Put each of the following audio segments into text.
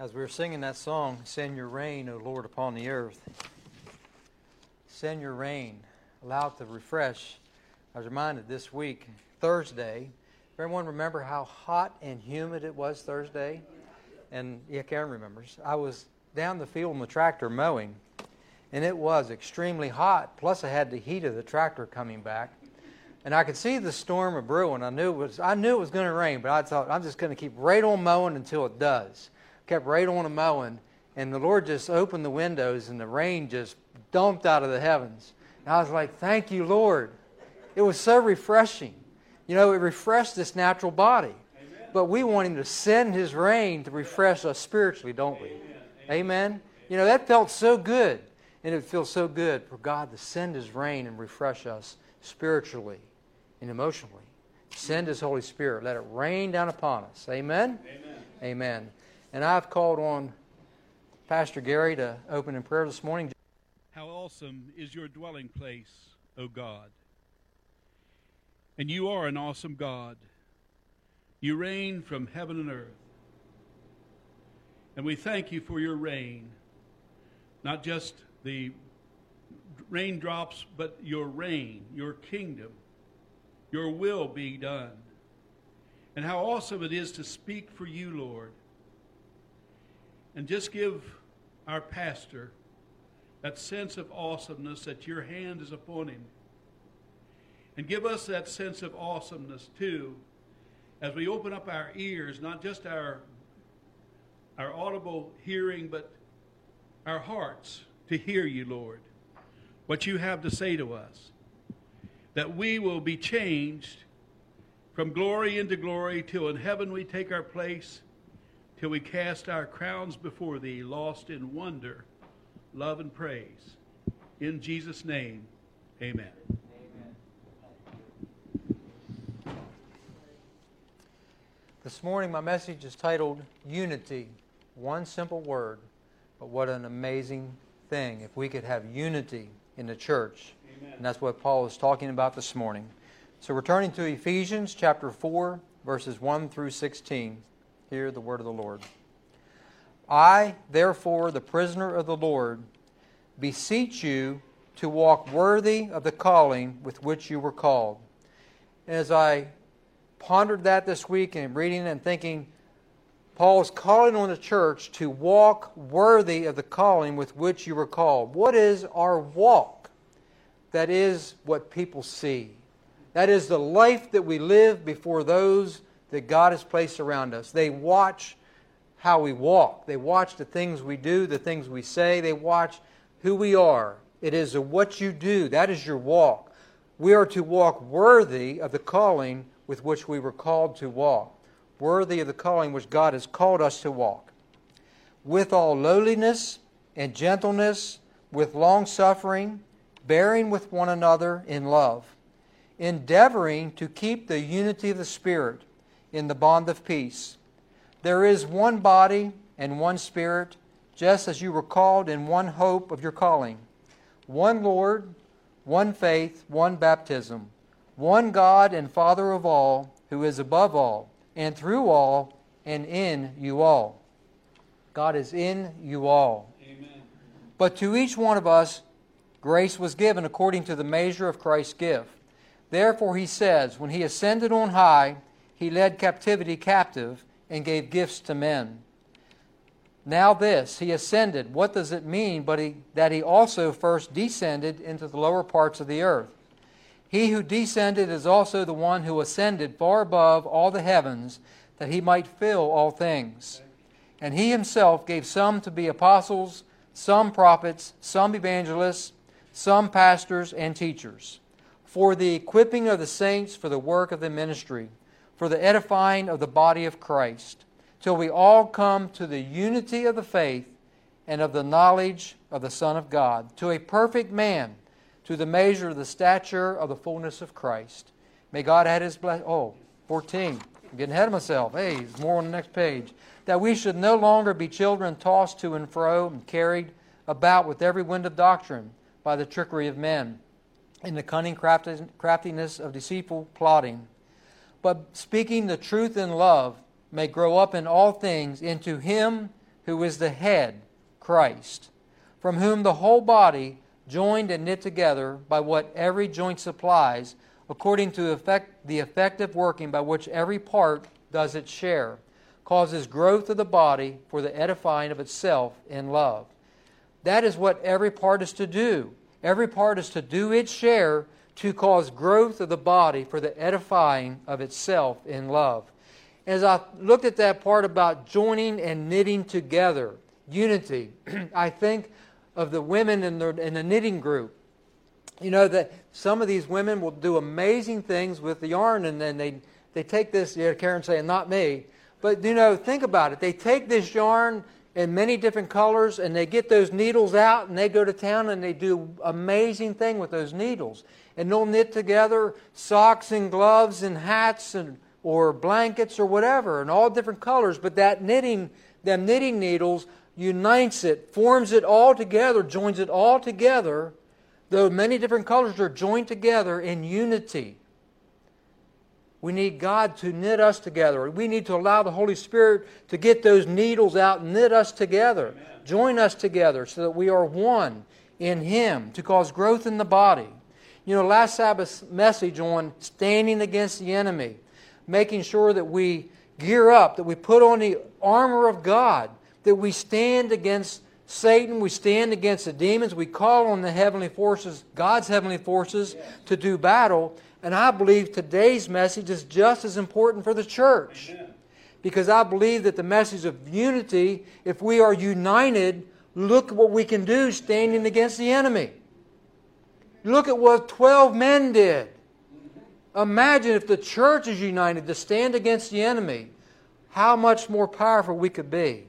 As we were singing that song, Send Your Rain, O Lord, upon the earth. Send your rain. Allow it to refresh. I was reminded this week, Thursday. Everyone remember how hot and humid it was Thursday? And yeah, Karen remembers. I was down the field in the tractor mowing, and it was extremely hot. Plus, I had the heat of the tractor coming back, and I could see the storm brewing. I knew it was. I knew it was going to rain, but I thought I'm just going to keep right on mowing until it does kept right on a mowing, and the Lord just opened the windows, and the rain just dumped out of the heavens. And I was like, Thank you, Lord. It was so refreshing. You know, it refreshed this natural body. Amen. But we want Him to send His rain to refresh us spiritually, don't we? Amen. Amen. You know, that felt so good. And it feels so good for God to send His rain and refresh us spiritually and emotionally. Send His Holy Spirit. Let it rain down upon us. Amen. Amen. Amen. And I've called on Pastor Gary to open in prayer this morning. How awesome is your dwelling place, O God. And you are an awesome God. You reign from heaven and earth. And we thank you for your rain, not just the raindrops, but your reign, your kingdom, your will be done. And how awesome it is to speak for you, Lord and just give our pastor that sense of awesomeness that your hand is upon him. And give us that sense of awesomeness too as we open up our ears, not just our, our audible hearing, but our hearts to hear you, Lord, what you have to say to us. That we will be changed from glory into glory till in heaven we take our place till we cast our crowns before thee, lost in wonder, love, and praise. In Jesus' name, amen. This morning, my message is titled Unity. One simple word, but what an amazing thing if we could have unity in the church. Amen. And that's what Paul is talking about this morning. So, we're turning to Ephesians chapter 4, verses 1 through 16. Hear the word of the Lord. I, therefore, the prisoner of the Lord, beseech you to walk worthy of the calling with which you were called. as I pondered that this week and reading and thinking, Paul is calling on the church to walk worthy of the calling with which you were called. What is our walk? That is what people see. That is the life that we live before those that God has placed around us. They watch how we walk, they watch the things we do, the things we say, they watch who we are. It is what you do, that is your walk. We are to walk worthy of the calling with which we were called to walk, worthy of the calling which God has called us to walk. With all lowliness and gentleness, with long suffering, bearing with one another in love, endeavoring to keep the unity of the Spirit in the bond of peace. There is one body and one Spirit, just as you were called in one hope of your calling. One Lord, one faith, one baptism, one God and Father of all, who is above all, and through all, and in you all. God is in you all. Amen. But to each one of us, grace was given according to the measure of Christ's gift. Therefore, he says, When he ascended on high, he led captivity captive and gave gifts to men. Now, this, he ascended. What does it mean? But he, that he also first descended into the lower parts of the earth. He who descended is also the one who ascended far above all the heavens, that he might fill all things. And he himself gave some to be apostles, some prophets, some evangelists, some pastors and teachers, for the equipping of the saints for the work of the ministry for the edifying of the body of Christ, till we all come to the unity of the faith and of the knowledge of the Son of God, to a perfect man, to the measure of the stature of the fullness of Christ. May God add his blessing. Oh, 14. I'm getting ahead of myself. Hey, there's more on the next page. That we should no longer be children tossed to and fro and carried about with every wind of doctrine by the trickery of men, in the cunning craftiness of deceitful plotting but speaking the truth in love may grow up in all things into Him who is the head, Christ, from whom the whole body, joined and knit together by what every joint supplies, according to effect, the effective working by which every part does its share, causes growth of the body for the edifying of itself in love. That is what every part is to do. Every part is to do its share to cause growth of the body for the edifying of itself in love. As I looked at that part about joining and knitting together, unity, I think of the women in the, in the knitting group. You know that some of these women will do amazing things with the yarn, and then they they take this. Yeah, Karen saying, "Not me," but you know, think about it. They take this yarn in many different colors, and they get those needles out, and they go to town and they do amazing thing with those needles, and they'll knit together socks and gloves and hats and or blankets or whatever, and all different colors. But that knitting, them knitting needles unites it, forms it all together, joins it all together, though many different colors are joined together in unity. We need God to knit us together. We need to allow the Holy Spirit to get those needles out and knit us together, Amen. join us together so that we are one in Him to cause growth in the body. You know, last Sabbath's message on standing against the enemy, making sure that we gear up, that we put on the armor of God that we stand against Satan, we stand against the demons, we call on the heavenly forces, God's heavenly forces, to do battle. And I believe today's message is just as important for the church. Amen. Because I believe that the message of unity, if we are united, look at what we can do standing against the enemy. Look at what 12 men did. Imagine if the church is united to stand against the enemy, how much more powerful we could be.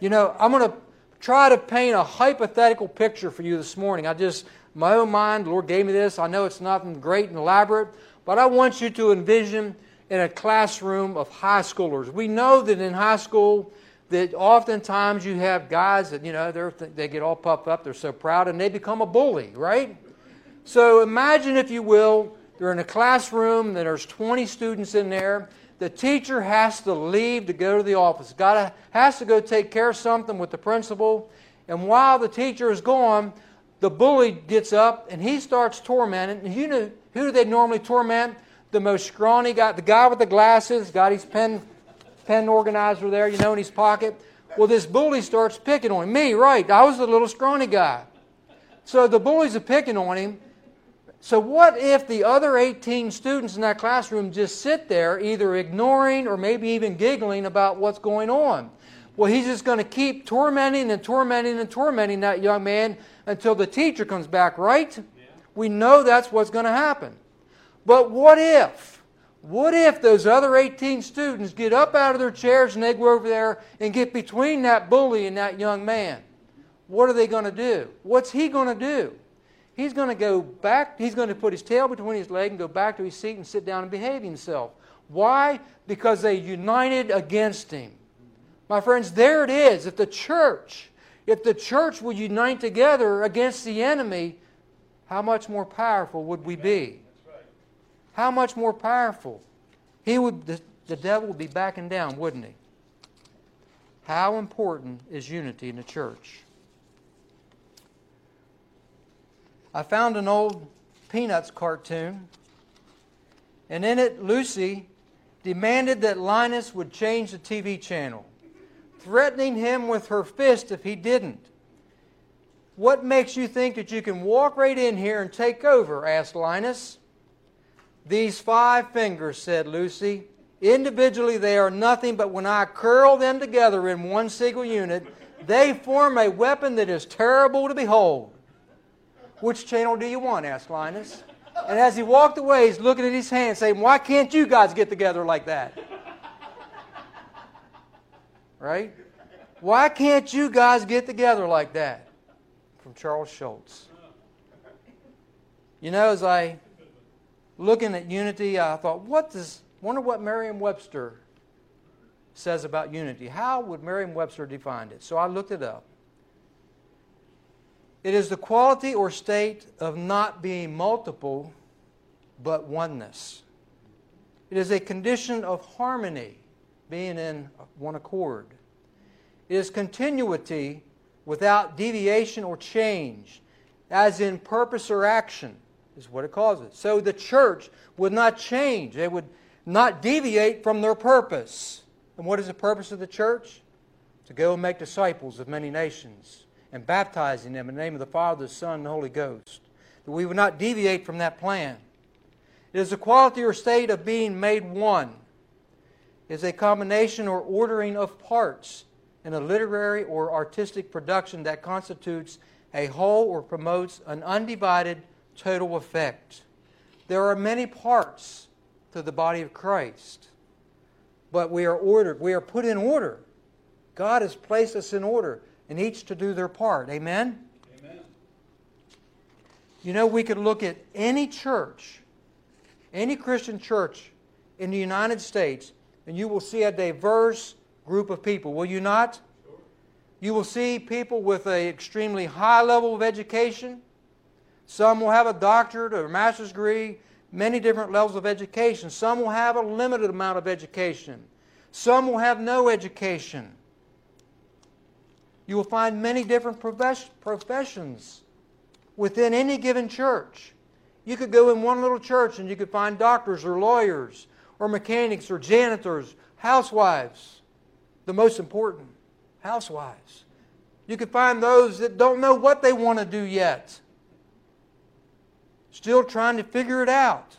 You know, I'm going to try to paint a hypothetical picture for you this morning. I just, my own mind, the Lord gave me this. I know it's nothing great and elaborate, but I want you to envision in a classroom of high schoolers. We know that in high school, that oftentimes you have guys that, you know, they get all puffed up, they're so proud, and they become a bully, right? So imagine, if you will, they're in a classroom, there's 20 students in there, the teacher has to leave to go to the office. Got to has to go take care of something with the principal. And while the teacher is gone, the bully gets up and he starts tormenting. And you know who do they normally torment? The most scrawny guy, the guy with the glasses, got his pen pen organizer there, you know, in his pocket. Well, this bully starts picking on him. Me, right? I was the little scrawny guy. So the bullies are picking on him, so, what if the other 18 students in that classroom just sit there, either ignoring or maybe even giggling about what's going on? Well, he's just going to keep tormenting and tormenting and tormenting that young man until the teacher comes back, right? Yeah. We know that's what's going to happen. But what if? What if those other 18 students get up out of their chairs and they go over there and get between that bully and that young man? What are they going to do? What's he going to do? He's going to go back, he's going to put his tail between his legs and go back to his seat and sit down and behave himself. Why? Because they united against him. My friends, there it is. If the church, if the church would unite together against the enemy, how much more powerful would we be? How much more powerful? He would the, the devil would be backing down, wouldn't he? How important is unity in the church? I found an old Peanuts cartoon, and in it, Lucy demanded that Linus would change the TV channel, threatening him with her fist if he didn't. What makes you think that you can walk right in here and take over? asked Linus. These five fingers, said Lucy. Individually, they are nothing, but when I curl them together in one single unit, they form a weapon that is terrible to behold. Which channel do you want? asked Linus. And as he walked away, he's looking at his hands, saying, Why can't you guys get together like that? Right? Why can't you guys get together like that? From Charles Schulz. You know, as I looking at unity, I thought, what does wonder what Merriam-Webster says about unity. How would Merriam-Webster define it? So I looked it up. It is the quality or state of not being multiple, but oneness. It is a condition of harmony, being in one accord. It is continuity without deviation or change, as in purpose or action, is what it causes. So the church would not change, they would not deviate from their purpose. And what is the purpose of the church? To go and make disciples of many nations and baptizing them in the name of the Father, the Son, and the Holy Ghost. That we would not deviate from that plan. It is a quality or state of being made one. Is a combination or ordering of parts in a literary or artistic production that constitutes a whole or promotes an undivided total effect. There are many parts to the body of Christ, but we are ordered, we are put in order. God has placed us in order, and each to do their part. Amen? Amen. You know, we could look at any church, any Christian church in the United States, and you will see a diverse group of people, will you not? You will see people with an extremely high level of education. Some will have a doctorate or a master's degree, many different levels of education. Some will have a limited amount of education. Some will have no education. You will find many different professions within any given church. You could go in one little church and you could find doctors or lawyers or mechanics or janitors, housewives the most important housewives. You can find those that don't know what they want to do yet, still trying to figure it out.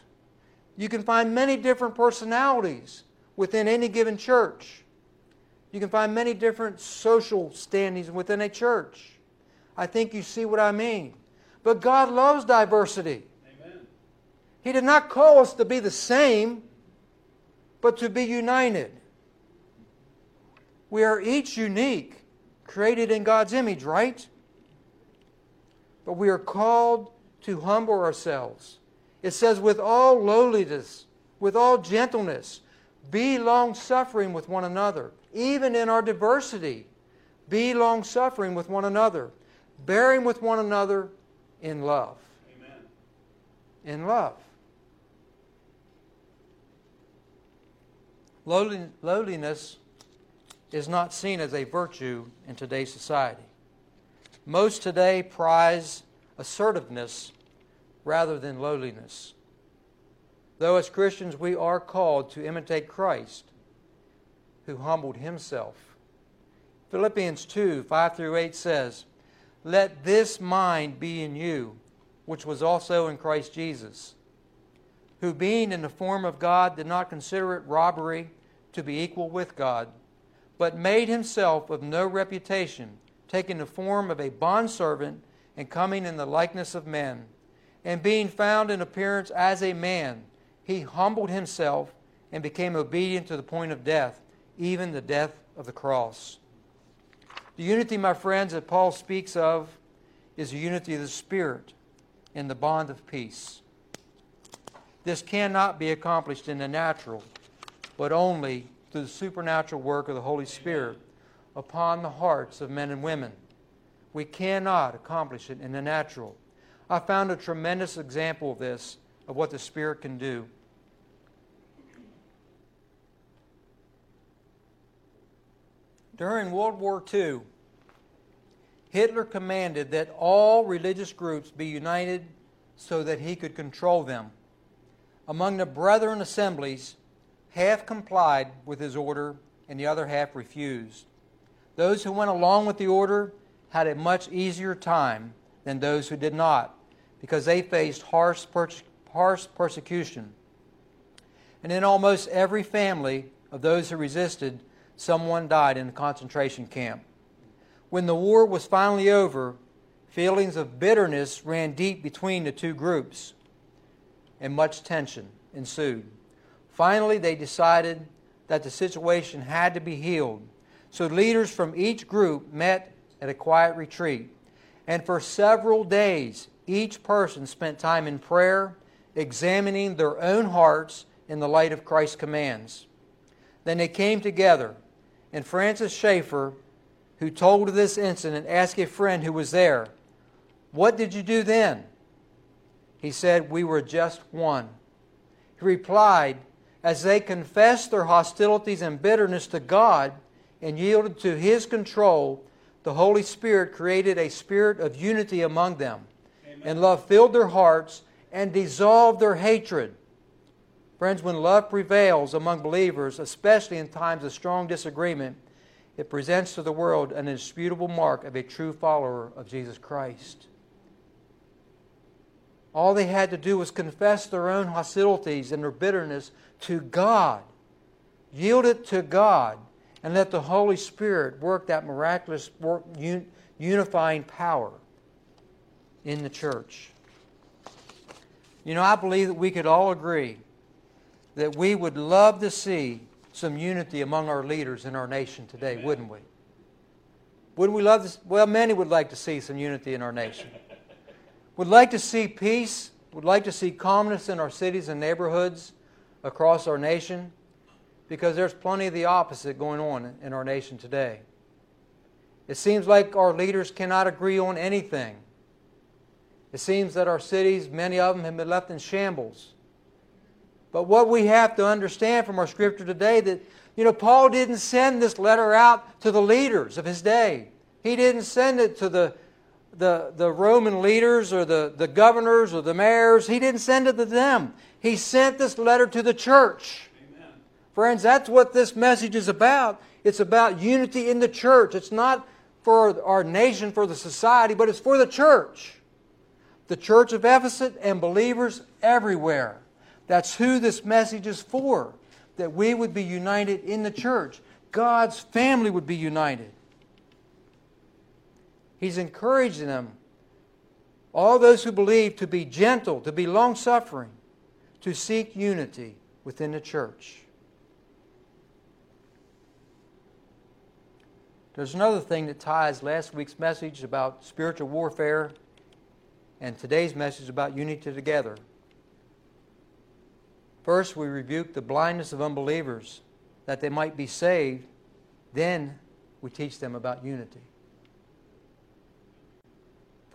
You can find many different personalities within any given church. You can find many different social standings within a church. I think you see what I mean. But God loves diversity. Amen. He did not call us to be the same, but to be united. We are each unique, created in God's image, right? But we are called to humble ourselves. It says, with all lowliness, with all gentleness, be long suffering with one another, even in our diversity. Be long suffering with one another, bearing with one another in love. Amen. In love. Lowliness is not seen as a virtue in today's society. Most today prize assertiveness rather than lowliness. Though as Christians we are called to imitate Christ, who humbled himself. Philippians 2 5 through 8 says, Let this mind be in you, which was also in Christ Jesus, who being in the form of God did not consider it robbery to be equal with God but made himself of no reputation, taking the form of a bondservant and coming in the likeness of men. And being found in appearance as a man, he humbled himself and became obedient to the point of death, even the death of the cross. The unity, my friends, that Paul speaks of is the unity of the Spirit in the bond of peace. This cannot be accomplished in the natural, but only through the supernatural work of the Holy Spirit upon the hearts of men and women. We cannot accomplish it in the natural. I found a tremendous example of this, of what the Spirit can do. During World War II, Hitler commanded that all religious groups be united so that he could control them. Among the brethren assemblies, half complied with his order and the other half refused. Those who went along with the order had a much easier time than those who did not, because they faced harsh, harsh persecution. And in almost every family of those who resisted, someone died in a concentration camp. When the war was finally over, feelings of bitterness ran deep between the two groups, and much tension ensued. Finally, they decided that the situation had to be healed. So leaders from each group met at a quiet retreat. And for several days, each person spent time in prayer, examining their own hearts in the light of Christ's commands. Then they came together, and Francis Schaeffer, who told of this incident, asked a friend who was there, What did you do then? He said, We were just one. He replied, as they confessed their hostilities and bitterness to God, and yielded to his control, the Holy Spirit created a spirit of unity among them. Amen. And love filled their hearts and dissolved their hatred. Friends, when love prevails among believers, especially in times of strong disagreement, it presents to the world an indisputable mark of a true follower of Jesus Christ. All they had to do was confess their own hostilities and their bitterness to God, yield it to God, and let the Holy Spirit work that miraculous work, un, unifying power in the church. You know, I believe that we could all agree that we would love to see some unity among our leaders in our nation today, Amen. wouldn't we? Wouldn't we love this? Well, many would like to see some unity in our nation. Would like to see peace, would like to see calmness in our cities and neighborhoods across our nation, because there's plenty of the opposite going on in our nation today. It seems like our leaders cannot agree on anything. It seems that our cities, many of them, have been left in shambles. But what we have to understand from our scripture today that you know Paul didn't send this letter out to the leaders of his day. He didn't send it to the the, the Roman leaders or the, the governors or the mayors. He didn't send it to them. He sent this letter to the church. Amen. Friends, that's what this message is about. It's about unity in the church. It's not for our nation, for the society, but it's for the church. The church of Ephesus and believers everywhere. That's who this message is for, that we would be united in the church. God's family would be united. He's encouraging them, all those who believe, to be gentle, to be long suffering, to seek unity within the church. There's another thing that ties last week's message about spiritual warfare and today's message about unity together. First, we rebuke the blindness of unbelievers that they might be saved. Then, we teach them about unity.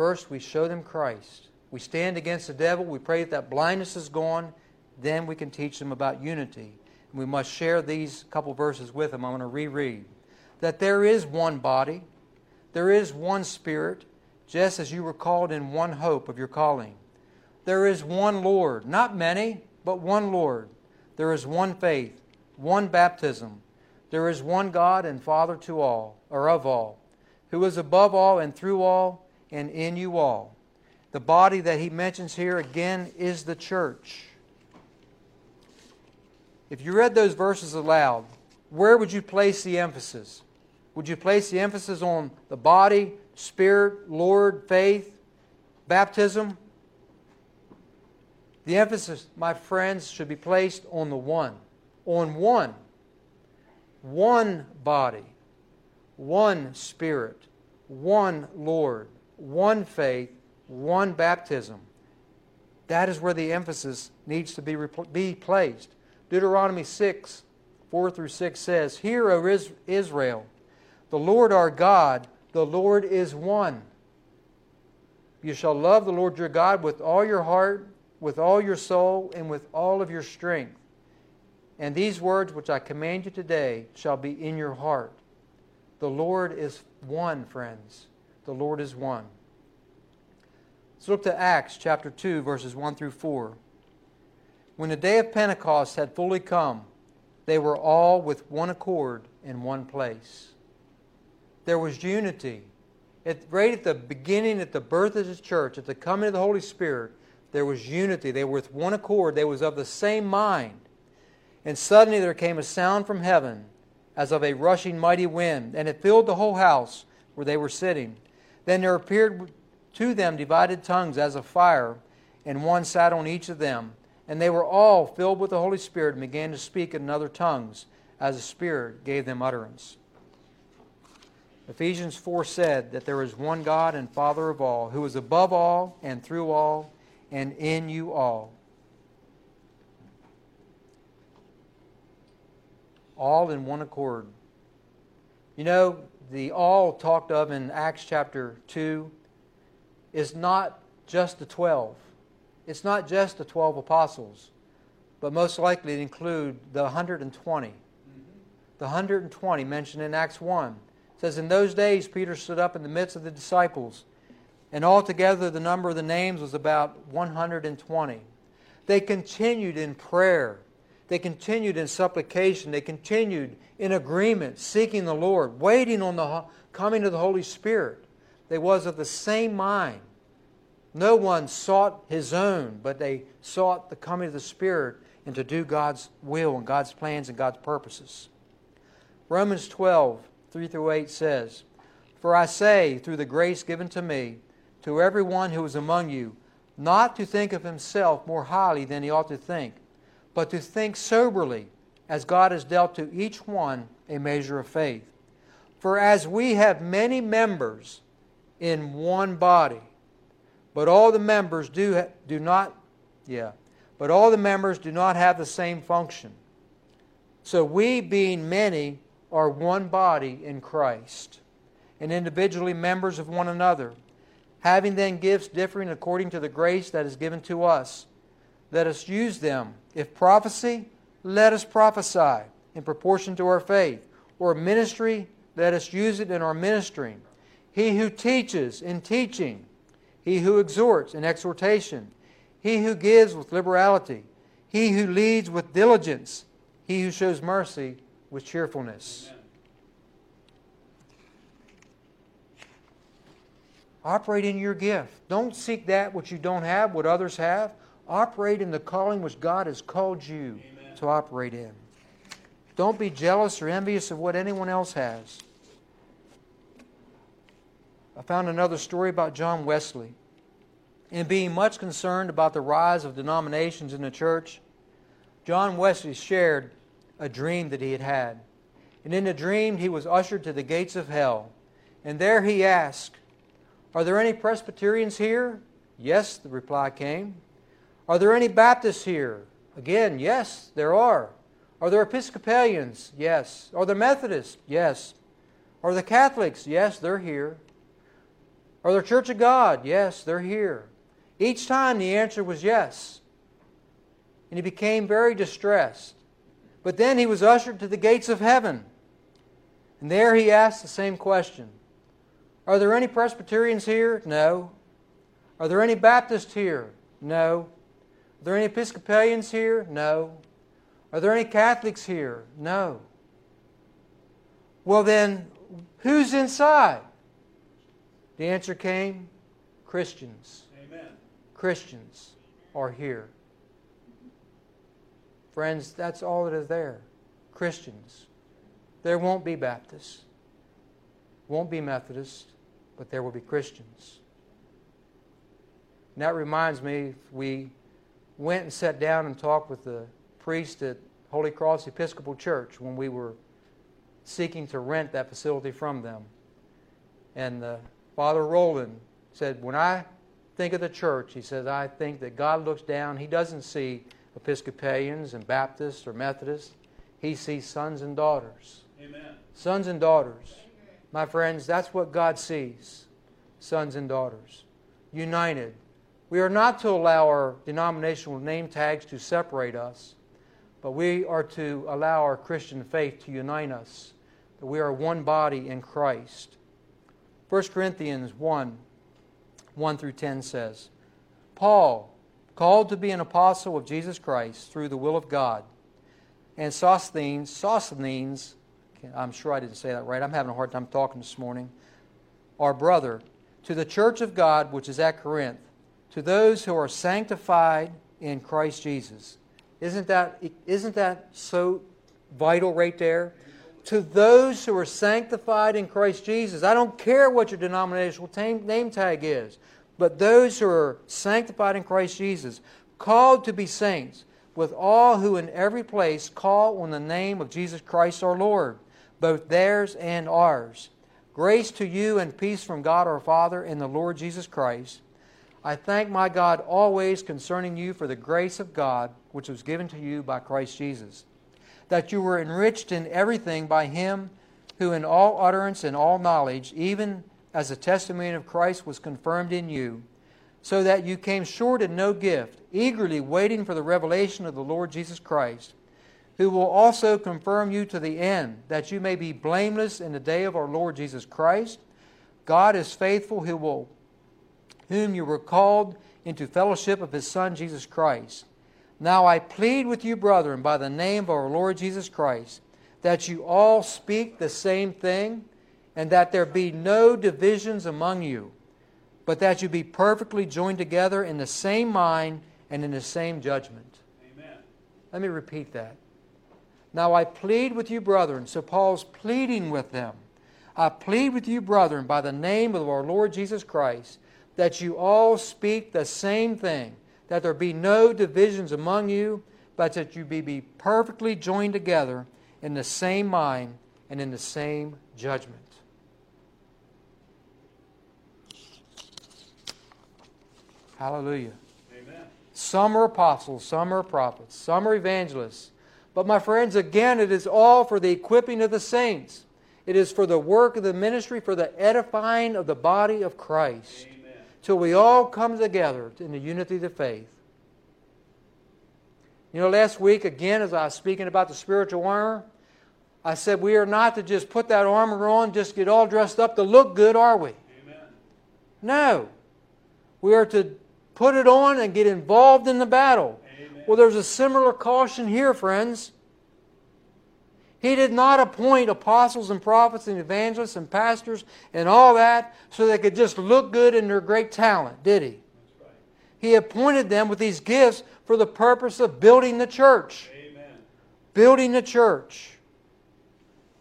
First, we show them Christ. We stand against the devil. We pray that that blindness is gone. Then we can teach them about unity. We must share these couple verses with them. I'm going to reread. That there is one body, there is one spirit, just as you were called in one hope of your calling. There is one Lord, not many but one Lord. There is one faith, one baptism. There is one God and Father to all, or of all, who is above all and through all and in you all. The body that he mentions here again is the church. If you read those verses aloud, where would you place the emphasis? Would you place the emphasis on the body, spirit, Lord, faith, baptism? The emphasis, my friends, should be placed on the one. On one. One body, one spirit, one Lord, one faith, one baptism. That is where the emphasis needs to be, be placed. Deuteronomy 6, 4 through 6 says, Hear, O Israel, the Lord our God, the Lord is one. You shall love the Lord your God with all your heart, with all your soul and with all of your strength. And these words which I command you today shall be in your heart. The Lord is one, friends. The Lord is one. Let's look to Acts chapter 2, verses 1 through 4. When the day of Pentecost had fully come, they were all with one accord in one place. There was unity. At, right at the beginning, at the birth of the church, at the coming of the Holy Spirit, there was unity. They were with one accord. They was of the same mind. And suddenly there came a sound from heaven as of a rushing mighty wind, and it filled the whole house where they were sitting. Then there appeared to them divided tongues as of fire, and one sat on each of them. And they were all filled with the Holy Spirit and began to speak in other tongues as the Spirit gave them utterance. Ephesians 4 said that there is one God and Father of all, who is above all and through all and in you all. All in one accord. You know, the all talked of in Acts chapter 2 is not just the 12. It's not just the 12 apostles, but most likely it include the 120. the 120 mentioned in Acts 1. It says, In those days Peter stood up in the midst of the disciples, and altogether the number of the names was about 120. They continued in prayer. They continued in supplication. They continued in agreement, seeking the Lord, waiting on the coming of the Holy Spirit. They was of the same mind. No one sought his own, but they sought the coming of the Spirit and to do God's will and God's plans and God's purposes. Romans 12, 3 through 8 says, For I say, through the grace given to me, to everyone who is among you, not to think of himself more highly than he ought to think, but to think soberly, as God has dealt to each one a measure of faith. For as we have many members in one body, but all the members do, do not, yeah, but all the members do not have the same function. So we, being many, are one body in Christ, and individually members of one another, having then gifts differing according to the grace that is given to us. Let us use them. If prophecy, let us prophesy in proportion to our faith, or ministry, let us use it in our ministering. He who teaches in teaching, he who exhorts in exhortation, he who gives with liberality, he who leads with diligence, he who shows mercy with cheerfulness. Amen. Operate in your gift. Don't seek that which you don't have, what others have. Operate in the calling which God has called you Amen. to operate in. Don't be jealous or envious of what anyone else has. I found another story about John Wesley. In being much concerned about the rise of denominations in the church, John Wesley shared a dream that he had had. And in the dream, he was ushered to the gates of hell. And there he asked, Are there any Presbyterians here? Yes, the reply came. Are there any Baptists here? Again, yes, there are. Are there Episcopalians? Yes. Are there Methodists? Yes. Are there Catholics? Yes, they're here. Are there Church of God? Yes, they're here. Each time the answer was yes. And he became very distressed. But then he was ushered to the gates of heaven. And there he asked the same question Are there any Presbyterians here? No. Are there any Baptists here? No. Are there any Episcopalians here? No. Are there any Catholics here? No. Well, then, who's inside? The answer came Christians. Amen. Christians are here. Friends, that's all that is there. Christians. There won't be Baptists, won't be Methodists, but there will be Christians. And that reminds me, we went and sat down and talked with the priest at Holy Cross Episcopal Church when we were seeking to rent that facility from them. And uh, Father Roland said, When I think of the church, he says, I think that God looks down, He doesn't see Episcopalians and Baptists or Methodists. He sees sons and daughters. Amen. Sons and daughters. My friends, that's what God sees sons and daughters. United. We are not to allow our denominational name tags to separate us, but we are to allow our Christian faith to unite us, that we are one body in Christ. 1 Corinthians 1 1 through 10 says, Paul, called to be an apostle of Jesus Christ through the will of God. And Sosthenes, Sosthenes, I'm sure I didn't say that right. I'm having a hard time talking this morning. Our brother, to the church of God which is at Corinth, to those who are sanctified in Christ Jesus. Isn't that, isn't that so vital right there? To those who are sanctified in Christ Jesus. I don't care what your denominational name tag is but those who are sanctified in Christ Jesus, called to be saints, with all who in every place call on the name of Jesus Christ our Lord, both theirs and ours. Grace to you and peace from God our Father and the Lord Jesus Christ. I thank my God always concerning you for the grace of God which was given to you by Christ Jesus, that you were enriched in everything by him who in all utterance and all knowledge, even as the testimony of Christ was confirmed in you, so that you came short in no gift, eagerly waiting for the revelation of the Lord Jesus Christ, who will also confirm you to the end, that you may be blameless in the day of our Lord Jesus Christ. God is faithful, who will, whom you were called into fellowship of his Son, Jesus Christ. Now I plead with you, brethren, by the name of our Lord Jesus Christ, that you all speak the same thing, and that there be no divisions among you, but that you be perfectly joined together in the same mind and in the same judgment. Amen. Let me repeat that. Now I plead with you, brethren. So Paul's pleading with them. I plead with you, brethren, by the name of our Lord Jesus Christ, that you all speak the same thing, that there be no divisions among you, but that you be, be perfectly joined together in the same mind and in the same judgment. Hallelujah. Amen. Some are apostles, some are prophets, some are evangelists. But my friends, again, it is all for the equipping of the saints. It is for the work of the ministry, for the edifying of the body of Christ. Amen. Till we all come together in the unity of the faith. You know, last week, again, as I was speaking about the spiritual armor, I said we are not to just put that armor on, just get all dressed up to look good, are we? Amen. No. We are to put it on and get involved in the battle. Amen. Well, there's a similar caution here, friends. He did not appoint apostles and prophets and evangelists and pastors and all that so they could just look good in their great talent, did he? Right. He appointed them with these gifts for the purpose of building the church. Amen. Building the church.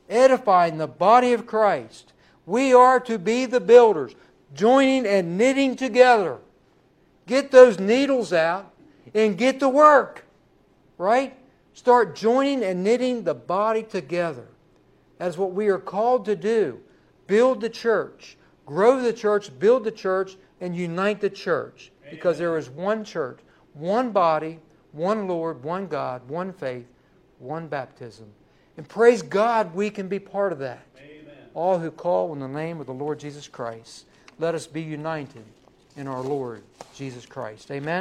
Edifying the body of Christ. We are to be the builders, joining and knitting together. Get those needles out and get to work. Right? Start joining and knitting the body together. That's what we are called to do. Build the church, grow the church, build the church, and unite the church. Because there is one church, one body, one Lord, one God, one faith, one baptism. And praise God, we can be part of that. Amen. All who call in the name of the Lord Jesus Christ. Let us be united in our Lord Jesus Christ. Amen.